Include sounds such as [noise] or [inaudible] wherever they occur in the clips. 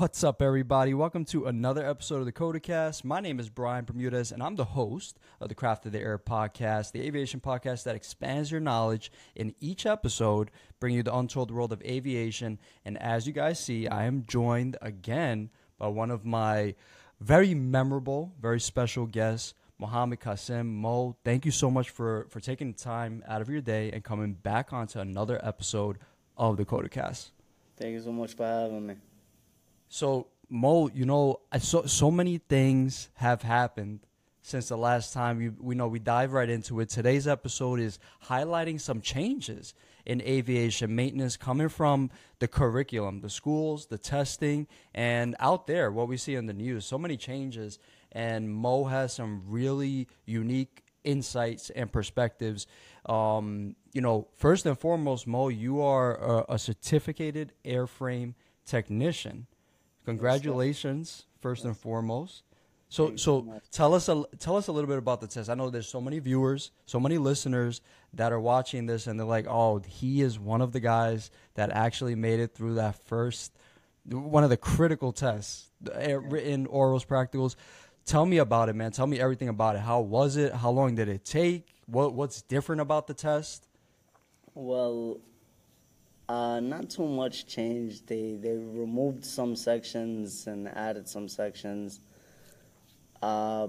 What's up, everybody? Welcome to another episode of the CotaCast. My name is Brian Bermudez, and I'm the host of the Craft of the Air podcast, the aviation podcast that expands your knowledge in each episode, bringing you the untold world of aviation. And as you guys see, I am joined again by one of my very memorable, very special guests, Mohammed Kassim. Mo, thank you so much for, for taking time out of your day and coming back onto another episode of the CotaCast. Thank you so much for having me. So Mo, you know, I so so many things have happened since the last time we we know we dive right into it. Today's episode is highlighting some changes in aviation maintenance coming from the curriculum, the schools, the testing, and out there what we see in the news. So many changes, and Mo has some really unique insights and perspectives. Um, you know, first and foremost, Mo, you are a, a certificated airframe technician. Congratulations, first and foremost. So, so tell us a tell us a little bit about the test. I know there's so many viewers, so many listeners that are watching this, and they're like, "Oh, he is one of the guys that actually made it through that first, one of the critical tests, eh, written, orals, practicals." Tell me about it, man. Tell me everything about it. How was it? How long did it take? What what's different about the test? Well, uh, not too much change. They they removed some sections and added some sections. Uh,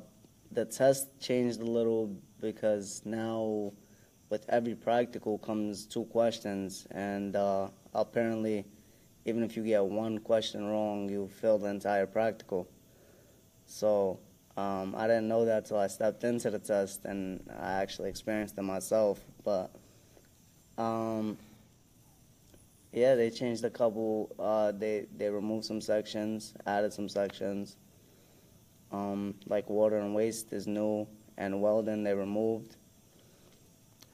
the test changed a little because now with every practical comes two questions, and uh, apparently, even if you get one question wrong, you fail the entire practical. So um, I didn't know that till I stepped into the test, and I actually experienced it myself. But um, yeah, they changed a couple. Uh, they they removed some sections, added some sections. Um, like water and waste is new, and welding they removed.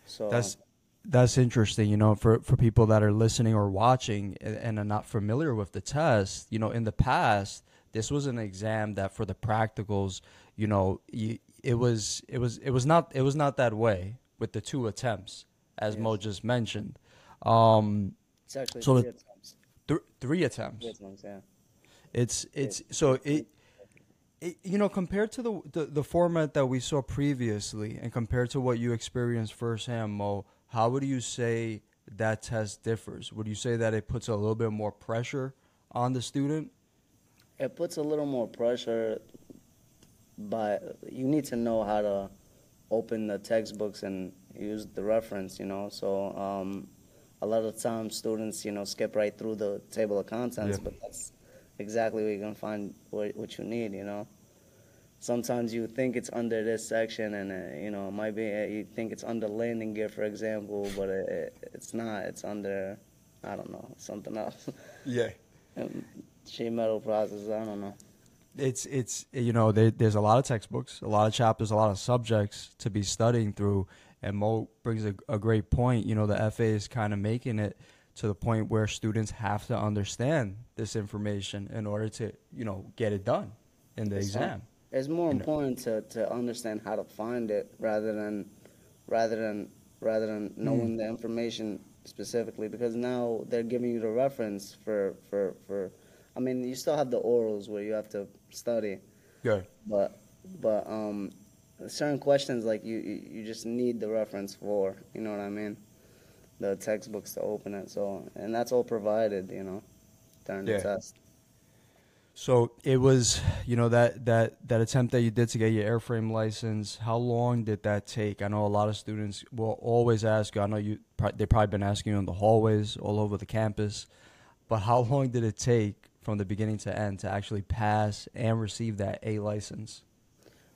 So that's that's interesting. You know, for for people that are listening or watching and, are not familiar with the test, you know, in the past, this was an exam that for the practicals, you know, you, it was it was it was not it was not that way with the two attempts, as yes. Mo just mentioned. Um, it's actually so three attempts. Th- three attempts. Three attempts, yeah. It's it's so it, it you know compared to the, the the format that we saw previously and compared to what you experienced firsthand, Mo, how would you say that test differs? Would you say that it puts a little bit more pressure on the student? It puts a little more pressure, but you need to know how to open the textbooks and use the reference. You know, so um, a lot of times students, you know, skip right through the table of contents, yeah. but that's exactly where you're gonna find what, what you need, you know. Sometimes you think it's under this section, and uh, you know, it might be uh, you think it's under landing gear, for example, but it, it's not. It's under, I don't know, something else. [laughs] Yeah. sheet metal process. I don't know. It's it's you know there, there's a lot of textbooks, a lot of chapters, a lot of subjects to be studying through and Mo brings a, a great point. You know, the FA is kind of making it to the point where students have to understand this information in order to, you know, get it done in the it's exam. It's more you important know. to, to understand how to find it rather than rather than rather than hmm. knowing mm. the information specifically because now they're giving you the reference for, for, for I mean you still have the orals where you have to study. Yeah. But but um certain questions like you, you just need the reference for you know what i mean? The textbooks to open it so and that's all provided you know during yeah. the test. So it was you know that that that attempt that you did to get your airframe license how long did that take? I know a lot of students will always ask you i know you they've probably been asking you in the hallways all over the campus but how long did it take from the beginning to end to actually pass and receive that a license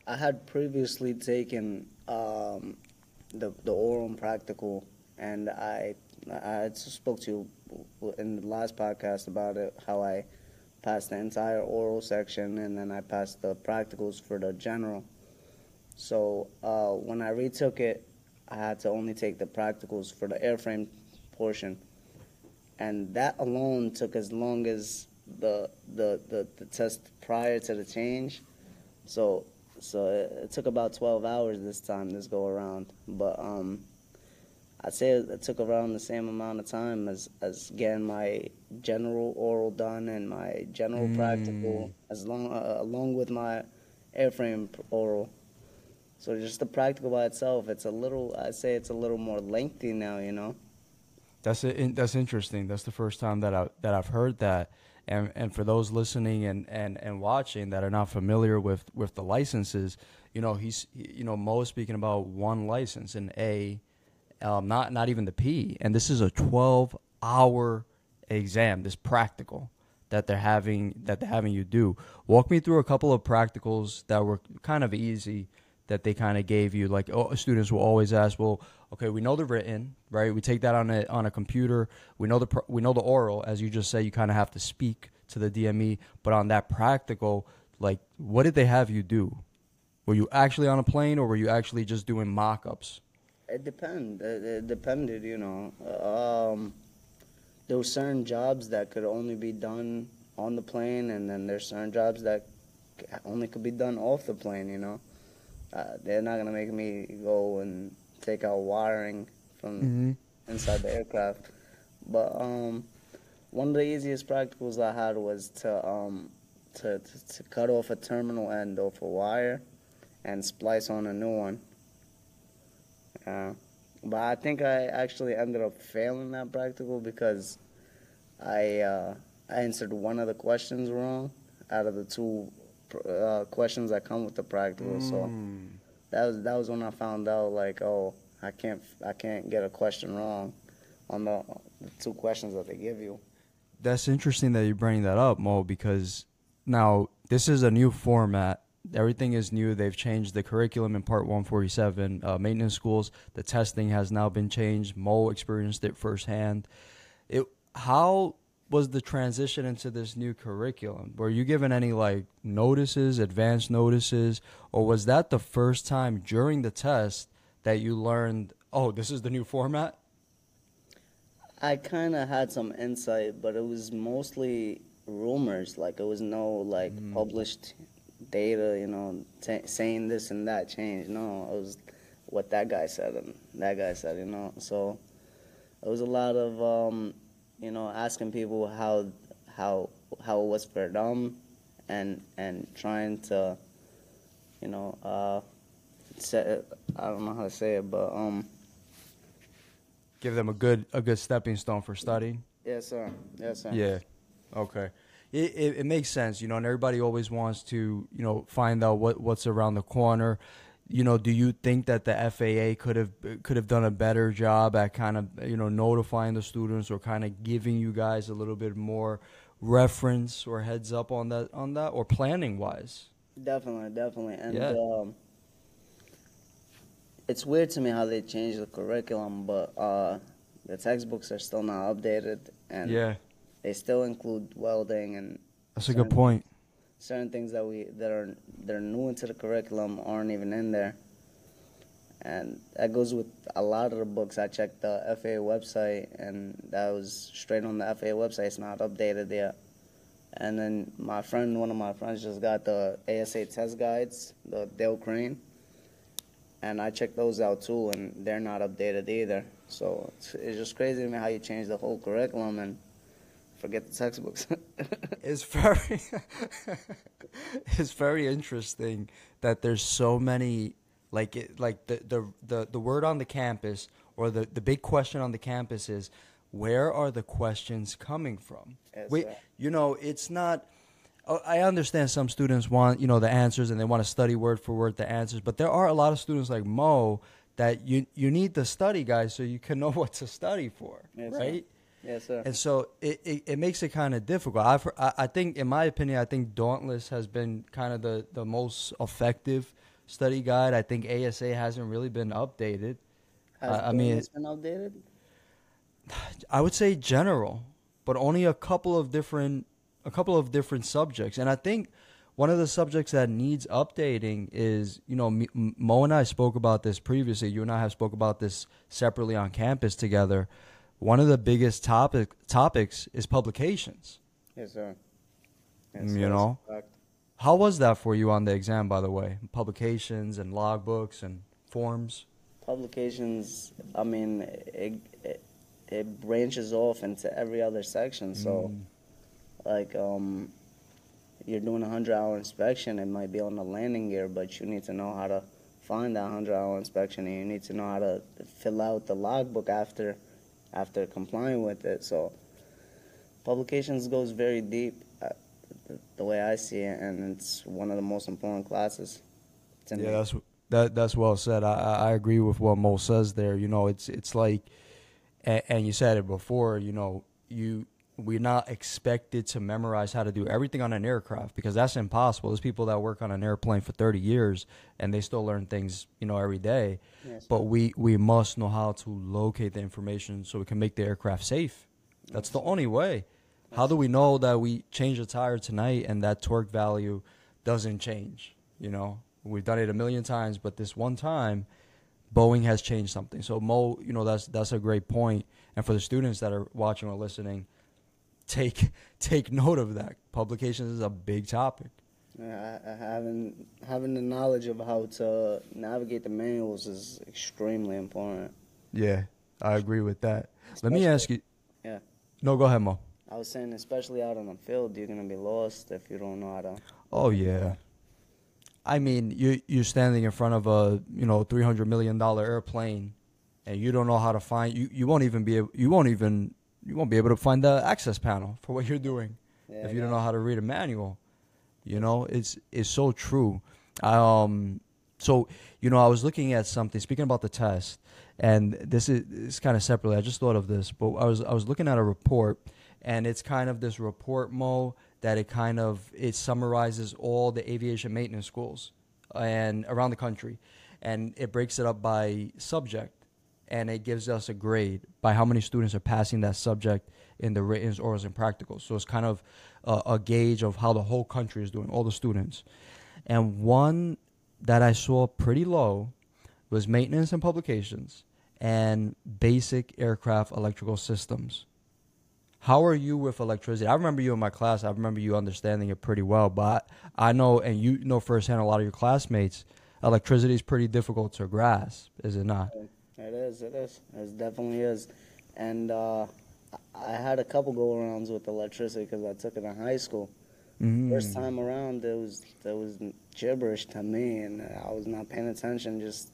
I had previously taken um, the the oral practical, and I I spoke to you in the last podcast about it how I passed the entire oral section and then I passed the practicals for the general. So uh, when I retook it, I had to only take the practicals for the airframe portion, and that alone took as long as the the, the, the test prior to the change. So so it, it, took about 12 hours this time, this go around. But um, I'd say it took around the same amount of time as, as getting my general oral done and my general Mm. practical, as long uh, along with my airframe oral. So just the practical by itself, it's a little. I'd say it's a little more lengthy now. You know. That's it. That's interesting. That's the first time that I that I've heard that. And and for those listening and, and, and watching that are not familiar with, with the licenses, you know he's you know Mo is speaking about one license an A, um, not not even the P. And this is a twelve hour exam. This practical that they're having that they're having you do. Walk me through a couple of practicals that were kind of easy that they kind of gave you. Like oh, students will always ask, well, okay, we know the written, right? We take that on a on a computer. We know the we know the oral, as you just say. You kind of have to speak to the DME, but on that practical, like, what did they have you do? Were you actually on a plane, or were you actually just doing mock-ups? It depend. It, it depended, you know. Um, there were certain jobs that could only be done on the plane, and then there's certain jobs that only could be done off the plane. You know, uh, they're not gonna make me go and take out wiring from Mm-hmm. inside the aircraft. But um, one of the easiest practicals I had was to um, to, to to cut off a terminal end off a wire and splice on a new one. Uh, but I think I actually ended up failing that practical because I uh, I answered one of the questions wrong out of the two uh, questions that come with the practical. So Mm. That was that was when I found out like oh I can't I can't get a question wrong on the, the two questions that they give you. That's interesting that you bring that up, Mo, because now this is a new format. Everything is new. They've changed the curriculum in Part 147, uh, maintenance schools. The testing has now been changed. Mo experienced it firsthand. It how was the transition into this new curriculum? Were you given any like notices, advance notices, or was that the first time during the test that you learned, oh, this is the new format? I kind of had some insight, but it was mostly rumors. Like it was no like Mm. published data, you know, t- saying this and that changed. No, it was what that guy said and that guy said. You know, so it was a lot of um, you know asking people how how how it was for them, and and trying to, you know, uh, say, I don't know how to say it, but um, Give them a good a good stepping stone for studying. yes sir, yes sir. Yeah. Okay. It, it it makes sense, you know, and everybody always wants to, you know, find out what what's around the corner. You know, do you think that the FAA could have could have done a better job at kind of, you know, notifying the students or kind of giving you guys a little bit more reference or heads up on that on that or planning wise? Definitely, definitely, and Yeah. um, it's weird to me how they changed the curriculum, but uh, the textbooks are still not updated, and yeah. they still include welding and That's a good point. Certain things that we that are that are new into the curriculum aren't even in there. And that goes with a lot of the books. I checked the FAA website, and that was straight on the FAA website. It's not updated yet. And then my friend, one of my friends, just got the ASA test guides, the Dale Crane, and I checked those out too, and they're not updated either. So it's, it's just crazy to me how you change the whole curriculum and forget the textbooks. [laughs] it's very [laughs] it's very interesting that there's so many like it, like the, the the the word on the campus or the the big question on the campus is where are the questions coming from Yes, sir. you know it's not oh, I understand some students want you know the answers and they want to study word for word the answers but there are a lot of students like Mo that you you need to study guys so you can know [laughs] what to study for Yes, sir. Yes, sir. and so it, it, it makes it kind of difficult. I've, I I think, in my opinion, I think Dauntless has been kind of the, the most effective study guide. I think ASA hasn't really been updated. Has I- I mean, it's been updated. I would say general, but only a couple of different a couple of different subjects. And I think one of the subjects that needs updating is, you know, Mo and I spoke about this previously. You and I have spoke about this separately on campus together. One of the biggest topic topics is publications. Yes, sir. Sir, you know? How was that for you on the exam, by the way? Publications and logbooks and forms. Publications, I mean, it, it, it branches off into every other section. So, Mm. like, um, you're doing a 100 hour inspection, it might be on the landing gear, but you need to know how to find that 100 hour inspection and you need to know how to fill out the logbook after after complying with it. So, publications goes very deep, uh, the, way I see it, and it's one of the most important classes. to me. Yeah, that's that. That's well said. I, I I agree with what Mo says there. You know, it's it's like, and, and you said it before. You know, you we're not expected to memorize how to do everything on an aircraft because that's impossible. There's people that work on an airplane for 30 years and they still learn things, you know, every day. Yes. But we we must know how to locate the information so we can make the aircraft safe. That's the only way. How do we know that we change a tire tonight and that torque value doesn't change? You know, we've done it a million times, but this one time, Boeing has changed something. So Mo, you know, that's that's a great point. And for the students that are watching or listening, take [laughs] take note of that. Publications is a big topic. Yeah, I- I- having having the knowledge of how to navigate the manuals is extremely important. Yeah, I agree with that. Let me ask you. Yeah. No, go ahead, Mo. I was saying, especially out on the field, you're gonna be lost if you don't know how to. Oh yeah. I mean, you you're standing in front of a you know three hundred million dollar airplane, and you don't know how to find you. You won't even be able, you won't even you won't be able to find the access panel for what you're doing Yeah, if you don't know how to read a manual. You know, it's it's so true. Um, so you know, I was looking at something. Speaking about the test, and this is it's kind of separately. I just thought of this, but I was I was looking at a report, and it's kind of this report, Mo, that it kind of it summarizes all the aviation maintenance schools and around the country, and it breaks it up by subject, and it gives us a grade by how many students are passing that subject in the written, orals, and practicals. So it's kind of a, a gauge of how the whole country is doing, all the students. And one that I saw pretty low was maintenance and publications and basic aircraft electrical systems. How are you with electricity? I remember you in my class. I remember you understanding it pretty well, but I know, and you know firsthand, a lot of your classmates, electricity is pretty difficult to grasp, is it not? It is. It is. It definitely is. And uh, I- I had a couple go arounds with electricity because I took it in high school. Mm. First time around, it was it was gibberish to me, and I was not paying attention, just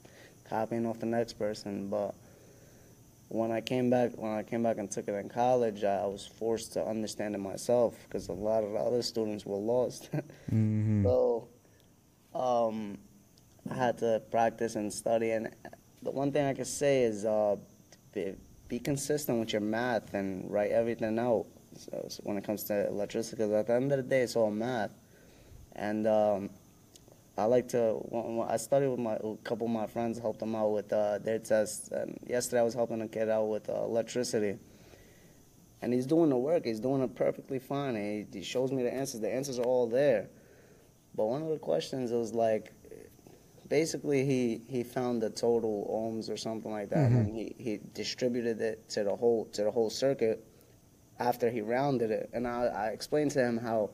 copying off the next person. But when I came back, when I came back and took it in college, I was forced to understand it myself because a lot of the other students were lost. [laughs] Mhm. So, um, I had to practice and study. And the one thing I can say is uh, be, be consistent with your math and write everything out. So, so when it comes to electricity, because at the end of the day, it's all math. And um, I like to. When, when I studied with my a couple of my friends, helped them out with uh, their tests. And yesterday, I was helping a kid out with uh, electricity. And he's doing the work. He's doing it perfectly fine. He, he shows me the answers. The answers are all there. But one of the questions was like, basically he, he found the total ohms or something like that, and mm-hmm. he, he distributed it to the whole to the whole circuit after he rounded it. And I, I explained to him how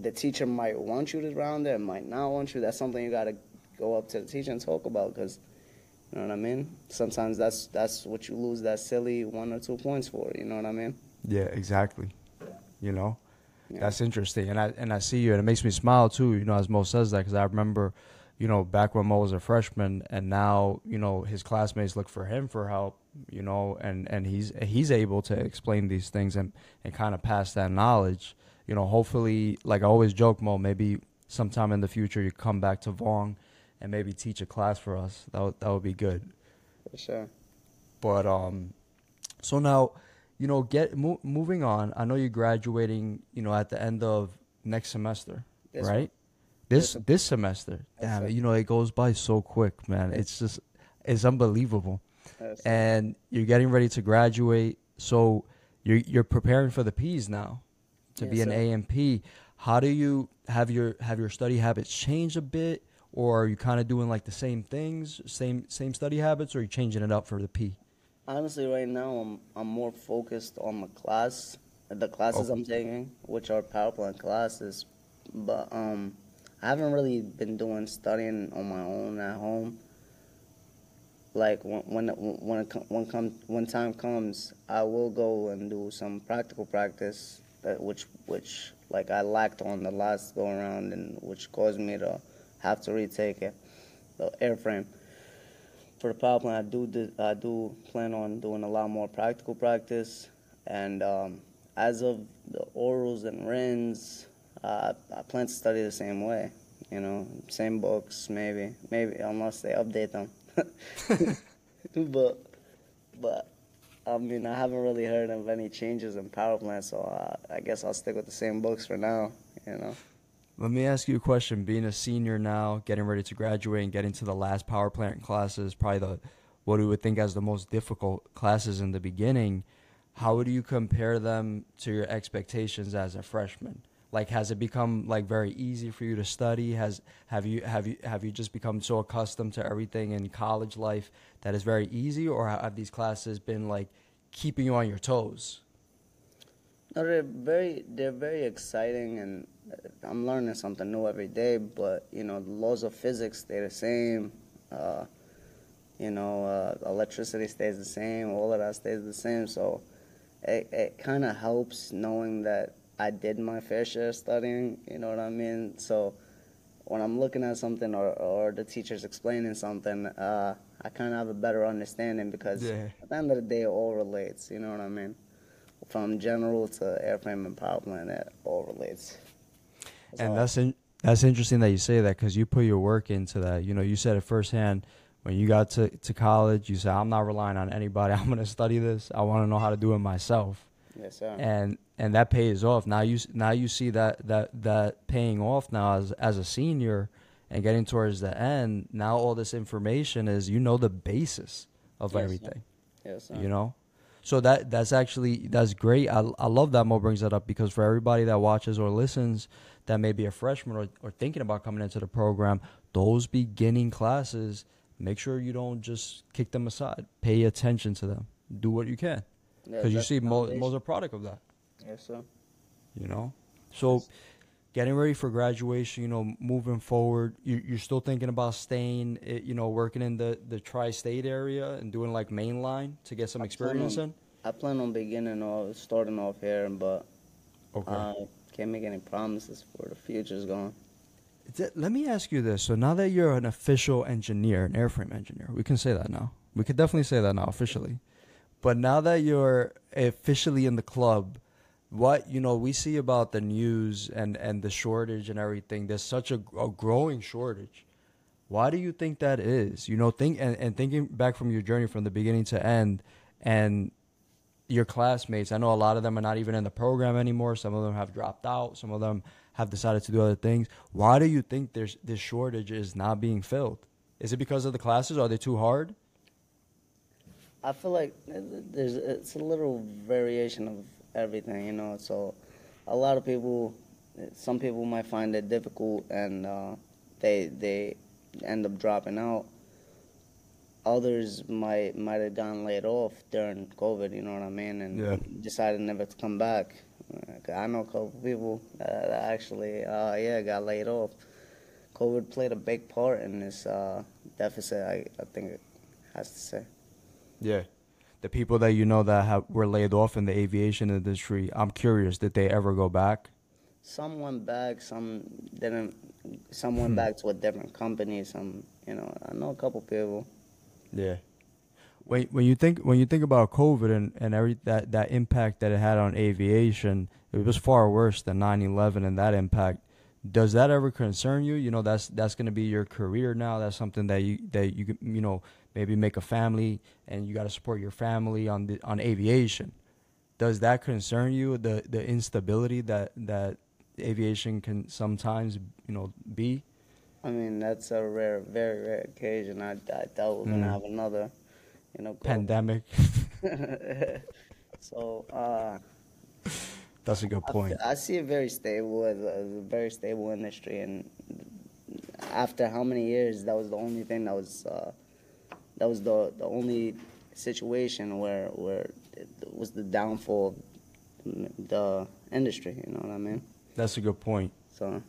the teacher might want you to round it, might not want you. That's something you got to go up to the teacher and talk about because. You know what I mean? Sometimes that's that's what you lose that silly one or two points for. You know what I mean? Yeah, exactly. You know, Yeah. that's interesting, and I and I see you, and it makes me smile too. You know, as Mo says that because I remember, you know, back when Mo was a freshman, and now you know his classmates look for him for help. You know, and and he's he's able to explain these things and and kind of pass that knowledge. You know, hopefully, like I always joke, Mo, maybe sometime in the future you come back to Vaughn and maybe teach a class for us. That would, that would be good. For sure. But um, so now, you know, get mo- moving on. I know you're graduating. You know, at the end of next semester, This right? one. This This semester. Damn, it, you know, it goes by so quick, man. It's just it's unbelievable. Yes. And you're getting ready to graduate, so you're you're preparing for the P's now to be an sir. AMP. How do you have your have your study habits change a bit, or are you kind of doing like the same things, same same study habits, or are you changing it up for the P? Honestly, right now I'm I'm more focused on the class, the classes. I'm taking, which are power plant classes. But um, I haven't really been doing studying on my own at home. like when when when when come when time comes, I will go and do some practical practice that which which like I lacked on the last go around and which caused me to have to retake it, the airframe. For the power plant, I do I do plan on doing a lot more practical practice, and um, as of the orals and RINs, uh, I plan to study the same way. You know, same books, maybe, maybe unless they update them. [laughs] but, but, I mean, I haven't really heard of any changes in power plants, so uh, I guess I'll stick with the same books for now. You know. Let me ask you a question. Being a senior now, getting ready to graduate and getting to the last power plant classes, probably the what we would think as the most difficult classes in the beginning. How would you compare them to your expectations as a freshman? Like, has it become like very easy for you to study? Has have you have you have you just become so accustomed to everything in college life that it's very easy, or have these classes been like keeping you on your toes? No, they're very they're very exciting, and uh, I'm learning something new every day. But you know, the laws of physics stay the same. Uh, you know, uh, electricity stays the same. All of that stays the same. So it it kind of helps knowing that I did my fair share of studying. You know what I mean? So when I'm looking at something or or the teacher's explaining something, uh, I kind of have a better understanding because Yeah. at the end of the day, it all relates. You know what I mean? From general to airframe and power plant, it all relates. and all. that's in, that's interesting that you say that because you put your work into that. You know, you said it firsthand when you got to, to college. You said, "I'm not relying on anybody. [laughs] I'm going to study this. I want to know how to do it myself." Yes, sir. And and that pays off. Now you now you see that that that paying off now as as a senior and getting towards the end. Now all this information is you know the basis of Yes, sir. everything yes, sir. you know so that that's actually that's great I, I love that mo brings that up because for everybody that watches or listens that may be a freshman or, or thinking about coming into the program those beginning classes make sure you don't just kick them aside pay attention to them do what you can Yeah, because you see the mo, mo's a product of that Yes, sir. you know so getting ready for graduation you know moving forward you, you're still thinking about staying eh, you know working in the the tri-state area and doing like mainline to get some I experience on- in I plan on beginning or starting off here, but okay uh, can't make any promises for the future's going. Let me ask you this. So now that you're an official engineer, an airframe engineer, we can say that now. We could definitely say that now officially. But now that you're officially in the club, what you know we see about the news and and the shortage and everything. There's such a, a growing shortage. Why do you think that is? You know, think and, and thinking back from your journey from the beginning to end, and your classmates. I know a lot of them are not even in the program anymore. Some of them have dropped out. Some of them have decided to do other things. Why do you think there's this shortage is not being filled? Is it because of the classes? Are they too hard? I feel like there's it's a little variation of everything, you know. So a lot of people, some people might find it difficult, and uh, they they end up dropping out. Others might might have gotten laid off during COVID, you know what I mean, and Yeah. decided never to come back. I know a couple people that actually, uh, yeah, got laid off. COVID played a big part in this uh, deficit. I, I think it has to say. Yeah. The people that you know that have, were laid off in the aviation industry, I'm curious, did they ever go back? Some went back, some didn't. Some went Hmm. back to a different company. Some, you know, I know a couple people. Yeah. When when you think when you think about COVID and, and every that, that impact that it had on aviation, it was far worse than 9/11 and that impact. Does that ever concern you? You know, that's that's going to be your career now. That's something that you that you you know maybe make a family and you got to support your family on the on aviation. Does that concern you? The the instability that that aviation can sometimes you know be. I mean, that's a rare, very rare occasion. I, I doubt we're Mm. gonna have another, you know, Pandemic. [laughs] so uh, That's a good I, point. f- I see it very stable as a, as a very stable industry, and after how many years, that was the only thing that was uh, that was the the only situation where where it was the downfall of the industry. You know what I mean? That's a good point. So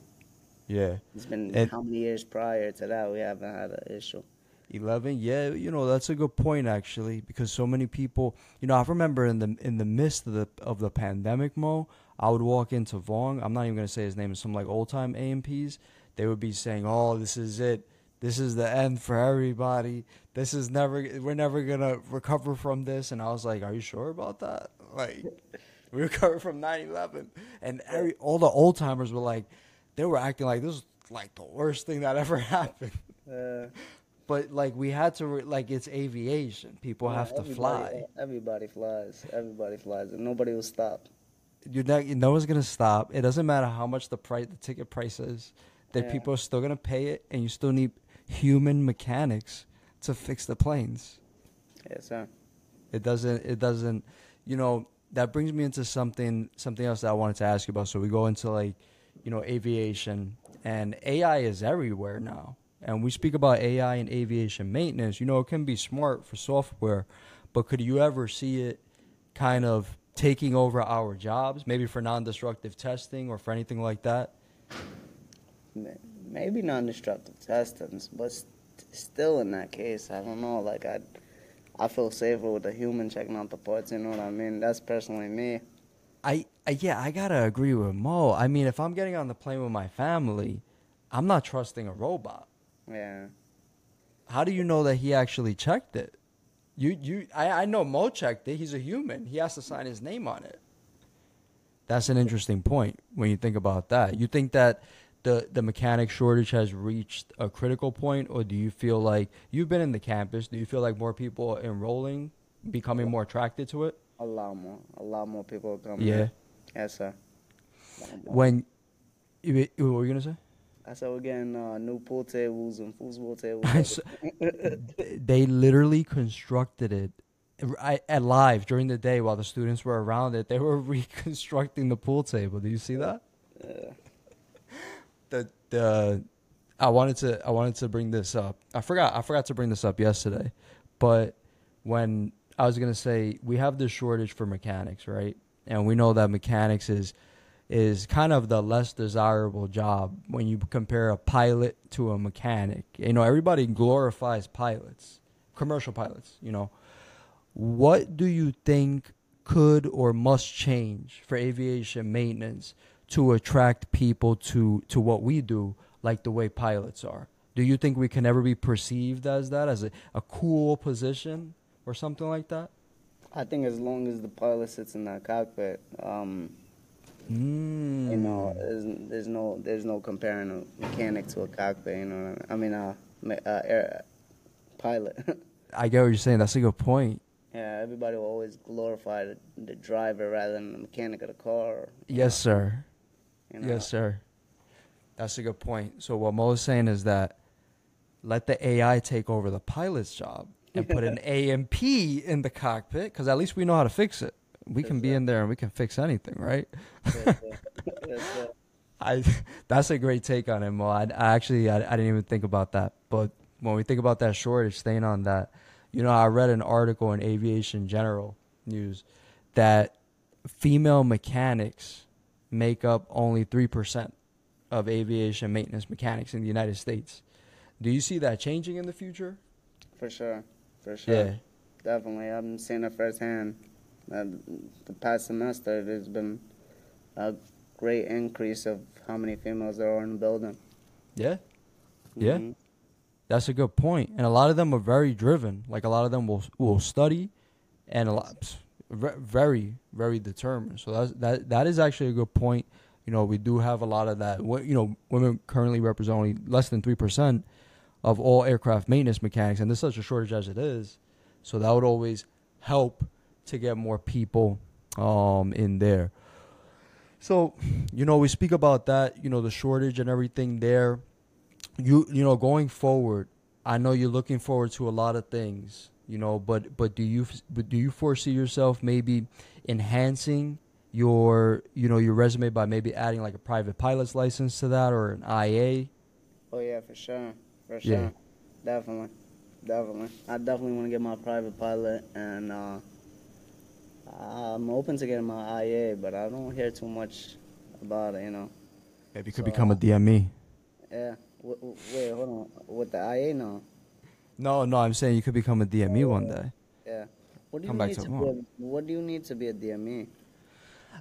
Yeah. it's been And- how many years prior to that we haven't had an issue. Eleven, yeah, you know that's a good point actually, because so many people, you know, I remember in the in the midst of the of the pandemic, Mo, I would walk into Vaughn. I'm not even gonna say his name. Some like old time AMPs. They would be saying, "Oh, this is it. This is the end for everybody. This is never. We're never gonna recover from this." And I was like, "Are you sure about that? Like, we recovered from 9/11." And every all the old timers were like, they were acting like this was like the worst thing that ever [laughs] happened. Uh, But like we had to, re- like it's aviation. People yeah, have to fly. Everybody flies. Everybody flies, and nobody will stop. You're not, no one's gonna stop. It doesn't matter how much the price, the ticket price is. That Yeah. people are still gonna pay it, and you still need human mechanics to fix the planes. Yes, sir. It doesn't. It doesn't. You know that brings me into something something else that I wanted to ask you about. So we go into like, you know, aviation and AI is everywhere now. And we speak about AI and aviation maintenance. You know, it can be smart for software, but could you ever see it kind of taking over our jobs, maybe for non-destructive testing or for anything like that? May- Maybe non-destructive testings, but st- still, in that case, I don't know. Like I, I feel safer with a human checking out the parts. You know what I mean? That's personally me. I, I yeah, I gotta agree with Mo. I mean, if I'm getting on the plane with my family, I'm not trusting a robot. Yeah. How do you know that he actually checked it? You you I, I know Mo checked it. He's a human. He has to sign his name on it. That's an interesting point when you think about that. You think that the the mechanic shortage has reached a critical point, or do you feel like you've been in the campus? Do you feel like more people are enrolling, becoming more attracted to it? A lot more. A lot more people come. Yeah. Yes, sir. A lot more. When you, what were you gonna say? I said we're getting uh, new pool tables and foosball [laughs] tables. They literally constructed it I- at live during the day while the students were around it. They were [laughs] reconstructing the pool table. Do you see that? Yeah. The the I wanted to I wanted to bring this up. I forgot I forgot to bring this up yesterday, but when I was gonna say we have this shortage for mechanics, right? And we know that mechanics is is kind of the less desirable job when you compare a pilot to a mechanic. You know, everybody glorifies pilots, commercial pilots, you know. What do you think could or must change for aviation maintenance to attract people to, to what we do, like the way pilots are? Do you think we can ever be perceived as that, as a, a cool position or something like that? I think as long as the pilot sits in that cockpit, um, Mm. you know, there's, there's no there's no comparing a mechanic to a cockpit. You know, what I mean, I mean, uh, uh, air, pilot. [laughs] I get what you're saying. That's a good point. yeah, everybody will always glorify the, the driver rather than the mechanic of the car. Yes, sir. You know? Yes, sir. That's a good point. So what Mo is saying is that let the AI take over the pilot's job and put an [laughs] AMP in the cockpit because at least we know how to fix it. We can be in there and we can fix anything, right? Yes, sir. [laughs] I that's a great take on it, Mo. I, I actually I, I didn't even think about that, but when we think about that shortage, staying on that, you know, I read an article in Aviation General News that female mechanics make up only three percent of aviation maintenance mechanics in the United States. Do you see that changing in the future? For sure. For sure. Yeah. Definitely. I'm seeing it firsthand. Uh, the past semester, there's been a great increase of how many females there are in the building. Yeah. Yeah. Mhm. That's a good point. and a lot of them are very driven. Like a lot of them will will study, and a lot very very determined. So that's that that is actually a good point. You know, we do have a lot of that. Wo- You know, women currently represent only less than three percent of all aircraft maintenance mechanics, and there's such a shortage as it is. So that would always help to get more people um, in there. So, you know, we speak about that. You know, the shortage and everything there you you know going forward i know you're looking forward to a lot of things you know but but do you but do you foresee yourself maybe enhancing your you know your resume by maybe adding like a private pilot's license to that or an ia Oh, yeah, for sure. For sure. Yeah. Definitely. Definitely. I definitely want to get my private pilot, and uh, I'm open to getting my IA, but I don't hear too much about it, you know. maybe you could So- become a dme Yeah. W- w- wait, hold on. With the IA, no. No, no, I'm saying you could become a DME one day. Yeah. What do you Come back need to to, be? A, what do you need to be a DME?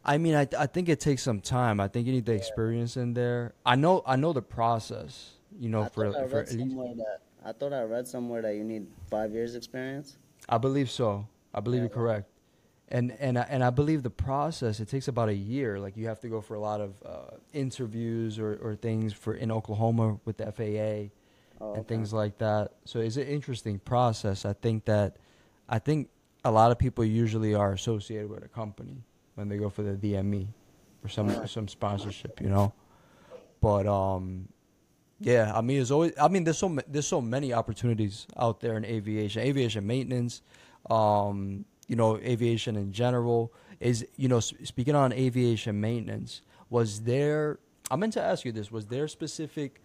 I mean, I I think it takes some time. I think you need the experience in there. I know I know the process. You know, I for thought I for read at least somewhere that I thought I read somewhere that you need five years experience. I believe so. I believe Yeah. you're correct. And and I, and I believe the process it takes about a year. Like you have to go for a lot of uh, interviews or, or things for in Oklahoma with the FAA Oh, and things like that. So it's an interesting process. I think that I think a lot of people usually are associated with a company when they go for the DME or some some sponsorship, you know. But um, yeah, I mean, there's always. I mean, there's so there's so many opportunities out there in aviation, aviation maintenance, um, you know, aviation in general. Is you know, speaking on aviation maintenance, was there? I meant to ask you this: Was there specific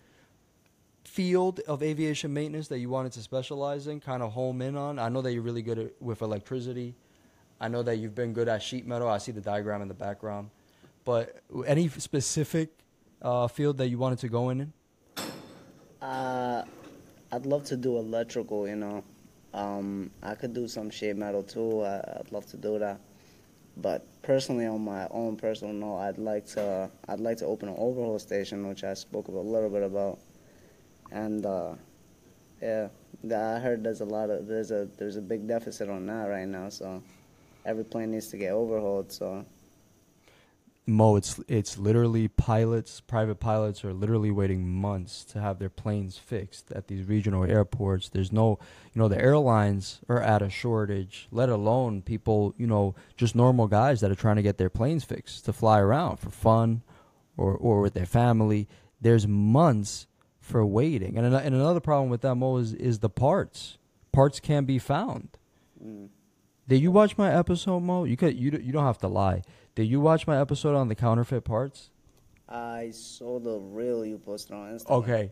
field of aviation maintenance that you wanted to specialize in, kind of home in on? I know that you're really good at, with electricity. I know that you've been good at sheet metal. I see the diagram in the background. But any specific uh, field that you wanted to go in? Uh, I'd love to do electrical. You know, um, I could do some sheet metal too. I, I'd love to do that. But personally, on my own personal note, I'd like to I'd like to open an overhaul station, which I spoke a little bit about. And uh, yeah, I heard there's a lot of there's a there's a big deficit on that right now. So every plane needs to get overhauled. So Mo, it's it's literally pilots, private pilots are literally waiting months to have their planes fixed at these regional airports. There's no, you know, the airlines are at a shortage, let alone people, you know, just normal guys that are trying to get their planes fixed to fly around for fun or or with their family. There's months for waiting. And an- and another problem with that Mo is is the parts. Parts can't be found. mm, Did you watch my episode, Mo? You could you don't- you don't have to lie. Did you watch my episode on the counterfeit parts? I saw the reel you posted on Instagram. Okay.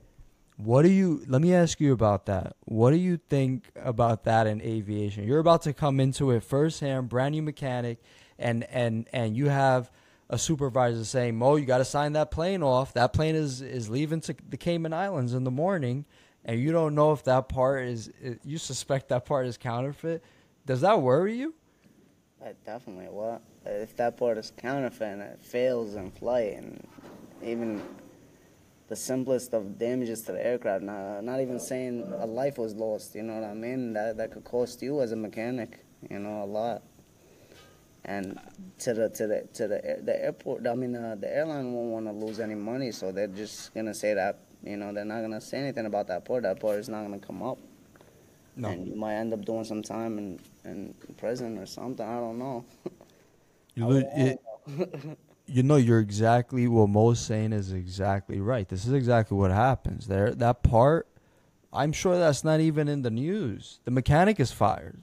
What do you let me ask you about that. What do you think about that in aviation? You're about to come into it firsthand, brand new mechanic, and and and you have a supervisor saying, Mo, you gotta sign that plane off. That plane is is leaving to the Cayman Islands in the morning and you don't know if that part is you suspect that part is counterfeit. Does that worry you? Uh, definitely. What if that part is counterfeit and it fails in flight, and even the simplest of damages to the aircraft? Not, not even saying a life was lost. You know what I mean? That that could cost you as a mechanic. You know a lot. And to the to the to the the airport, I mean uh, the airline won't want to lose any money, so they're just gonna say that you know they're not gonna say anything about that port. That port is not gonna come up. And you might end up doing some time in, in prison or something. I don't know. You, [laughs] li- it, you know, you're exactly what Mo's saying is exactly right. This is exactly what happens. There, that part, I'm sure that's not even in the news. The mechanic is fired.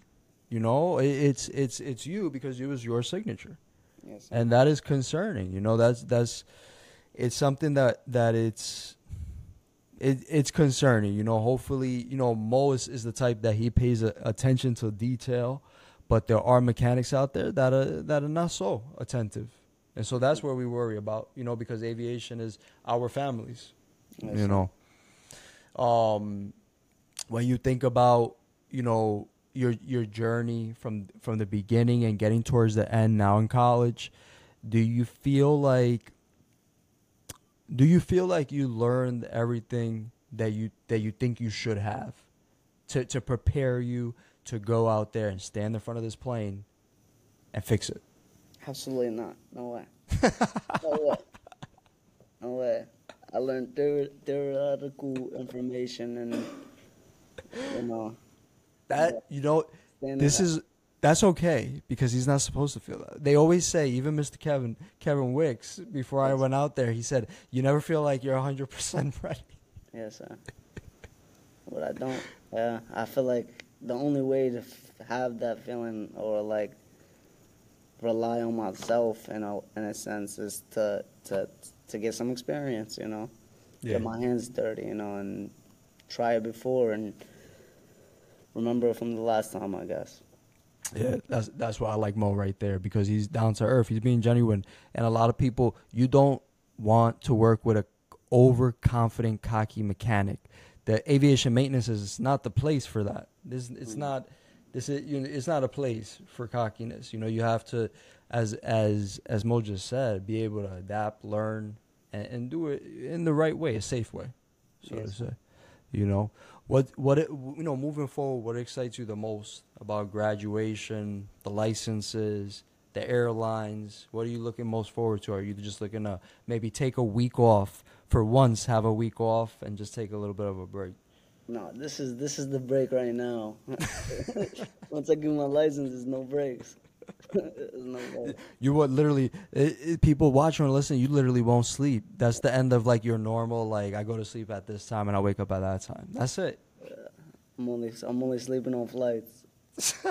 You know, it's it's it's you because it was your signature, Yes. and that is concerning. You know, that's that's it's something that that it's. It, it's concerning, you know. Hopefully, you know Mo is, is the type that he pays a, attention to detail, but there are mechanics out there that are that are not so attentive, and so that's where we worry about, you know, because aviation is our families, Yes, you know. Um, when you think about, you know, your your journey from from the beginning and getting towards the end now in college, do you feel like do you feel like you learned everything that you that you think you should have to to prepare you to go out there and stand in front of this plane and fix it? Absolutely not. No way. no way. No way. I learned theor- theoretical information and, you know, That you know, this is that's okay because he's not supposed to feel that. They always say, even Mr. Kevin Kevin Wicks, before I went out there, he said, "You never feel like you're 100 percent [laughs] ready." Yes, sir. But I don't. Yeah, I feel like the only way to f- have that feeling or like rely on myself in a in a sense is to to to get some experience. You know, Yeah. get my hands dirty. You know, and try it before and remember from the last time. I guess. Yeah, that's that's why I like Mo right there because he's down to earth. He's being genuine, and a lot of people you don't want to work with a overconfident, cocky mechanic the aviation maintenance is not the place for that. This it's Mm. not this is you know, it's not a place for cockiness. You know, you have to as as as Mo just said, be able to adapt, learn, and, and do it in the right way, a safe way, so Yes. to say. You know, what what it, you know moving forward, what excites you the most about graduation, the licenses, the airlines? What are you looking most forward to? Are you just looking to maybe take a week off for once, have a week off, and just take a little bit of a break? No, this is this is the break right now. [laughs] Once I get my license, there's no breaks. No. You would literally it, it, people watching or listening. You literally won't sleep. That's the end of like your normal. Like I go to sleep at this time and I wake up at that time. That's it. Uh, I'm only I'm only sleeping on flights. [laughs]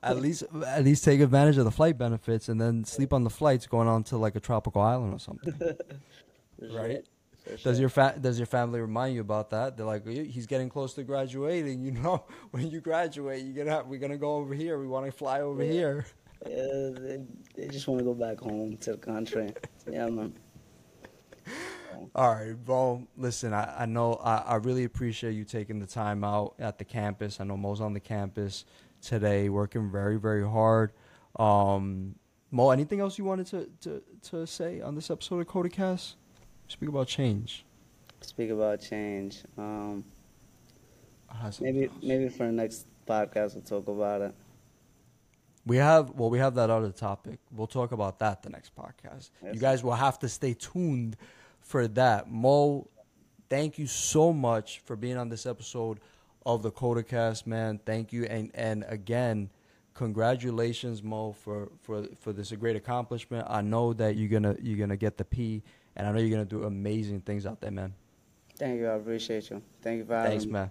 At least at least take advantage of the flight benefits and then sleep on the flights going on to like a tropical island or something. [laughs] For sure, Does your fa- does your family remind you about that? They're like, he's getting close to graduating. [laughs] You know, when you graduate, you're gonna we're gonna go over here. We want to fly over Yeah. here. Yeah, they, they just want to go back home to the country. [laughs] Yeah, man. All right, well, listen, I, I know I, I really appreciate you taking the time out at the campus. I know Moe's on the campus today, working very, very hard. Um, Moe, anything else you wanted to, to, to say on this episode of CotaCast? Speak about change. Speak about change. Um, I had something maybe maybe for the next podcast we'll talk about it. We have well, we have that other topic. We'll talk about that the next podcast. Yes. You guys will have to stay tuned for that. Moe, thank you so much for being on this episode of the CotaCast, man. Thank you, and and again, congratulations, Moe, for for for this great accomplishment. I know that you're gonna you're gonna get the P, and I know you're gonna do amazing things out there, man. Thank you. I appreciate you. Thank you for having Thanks, man.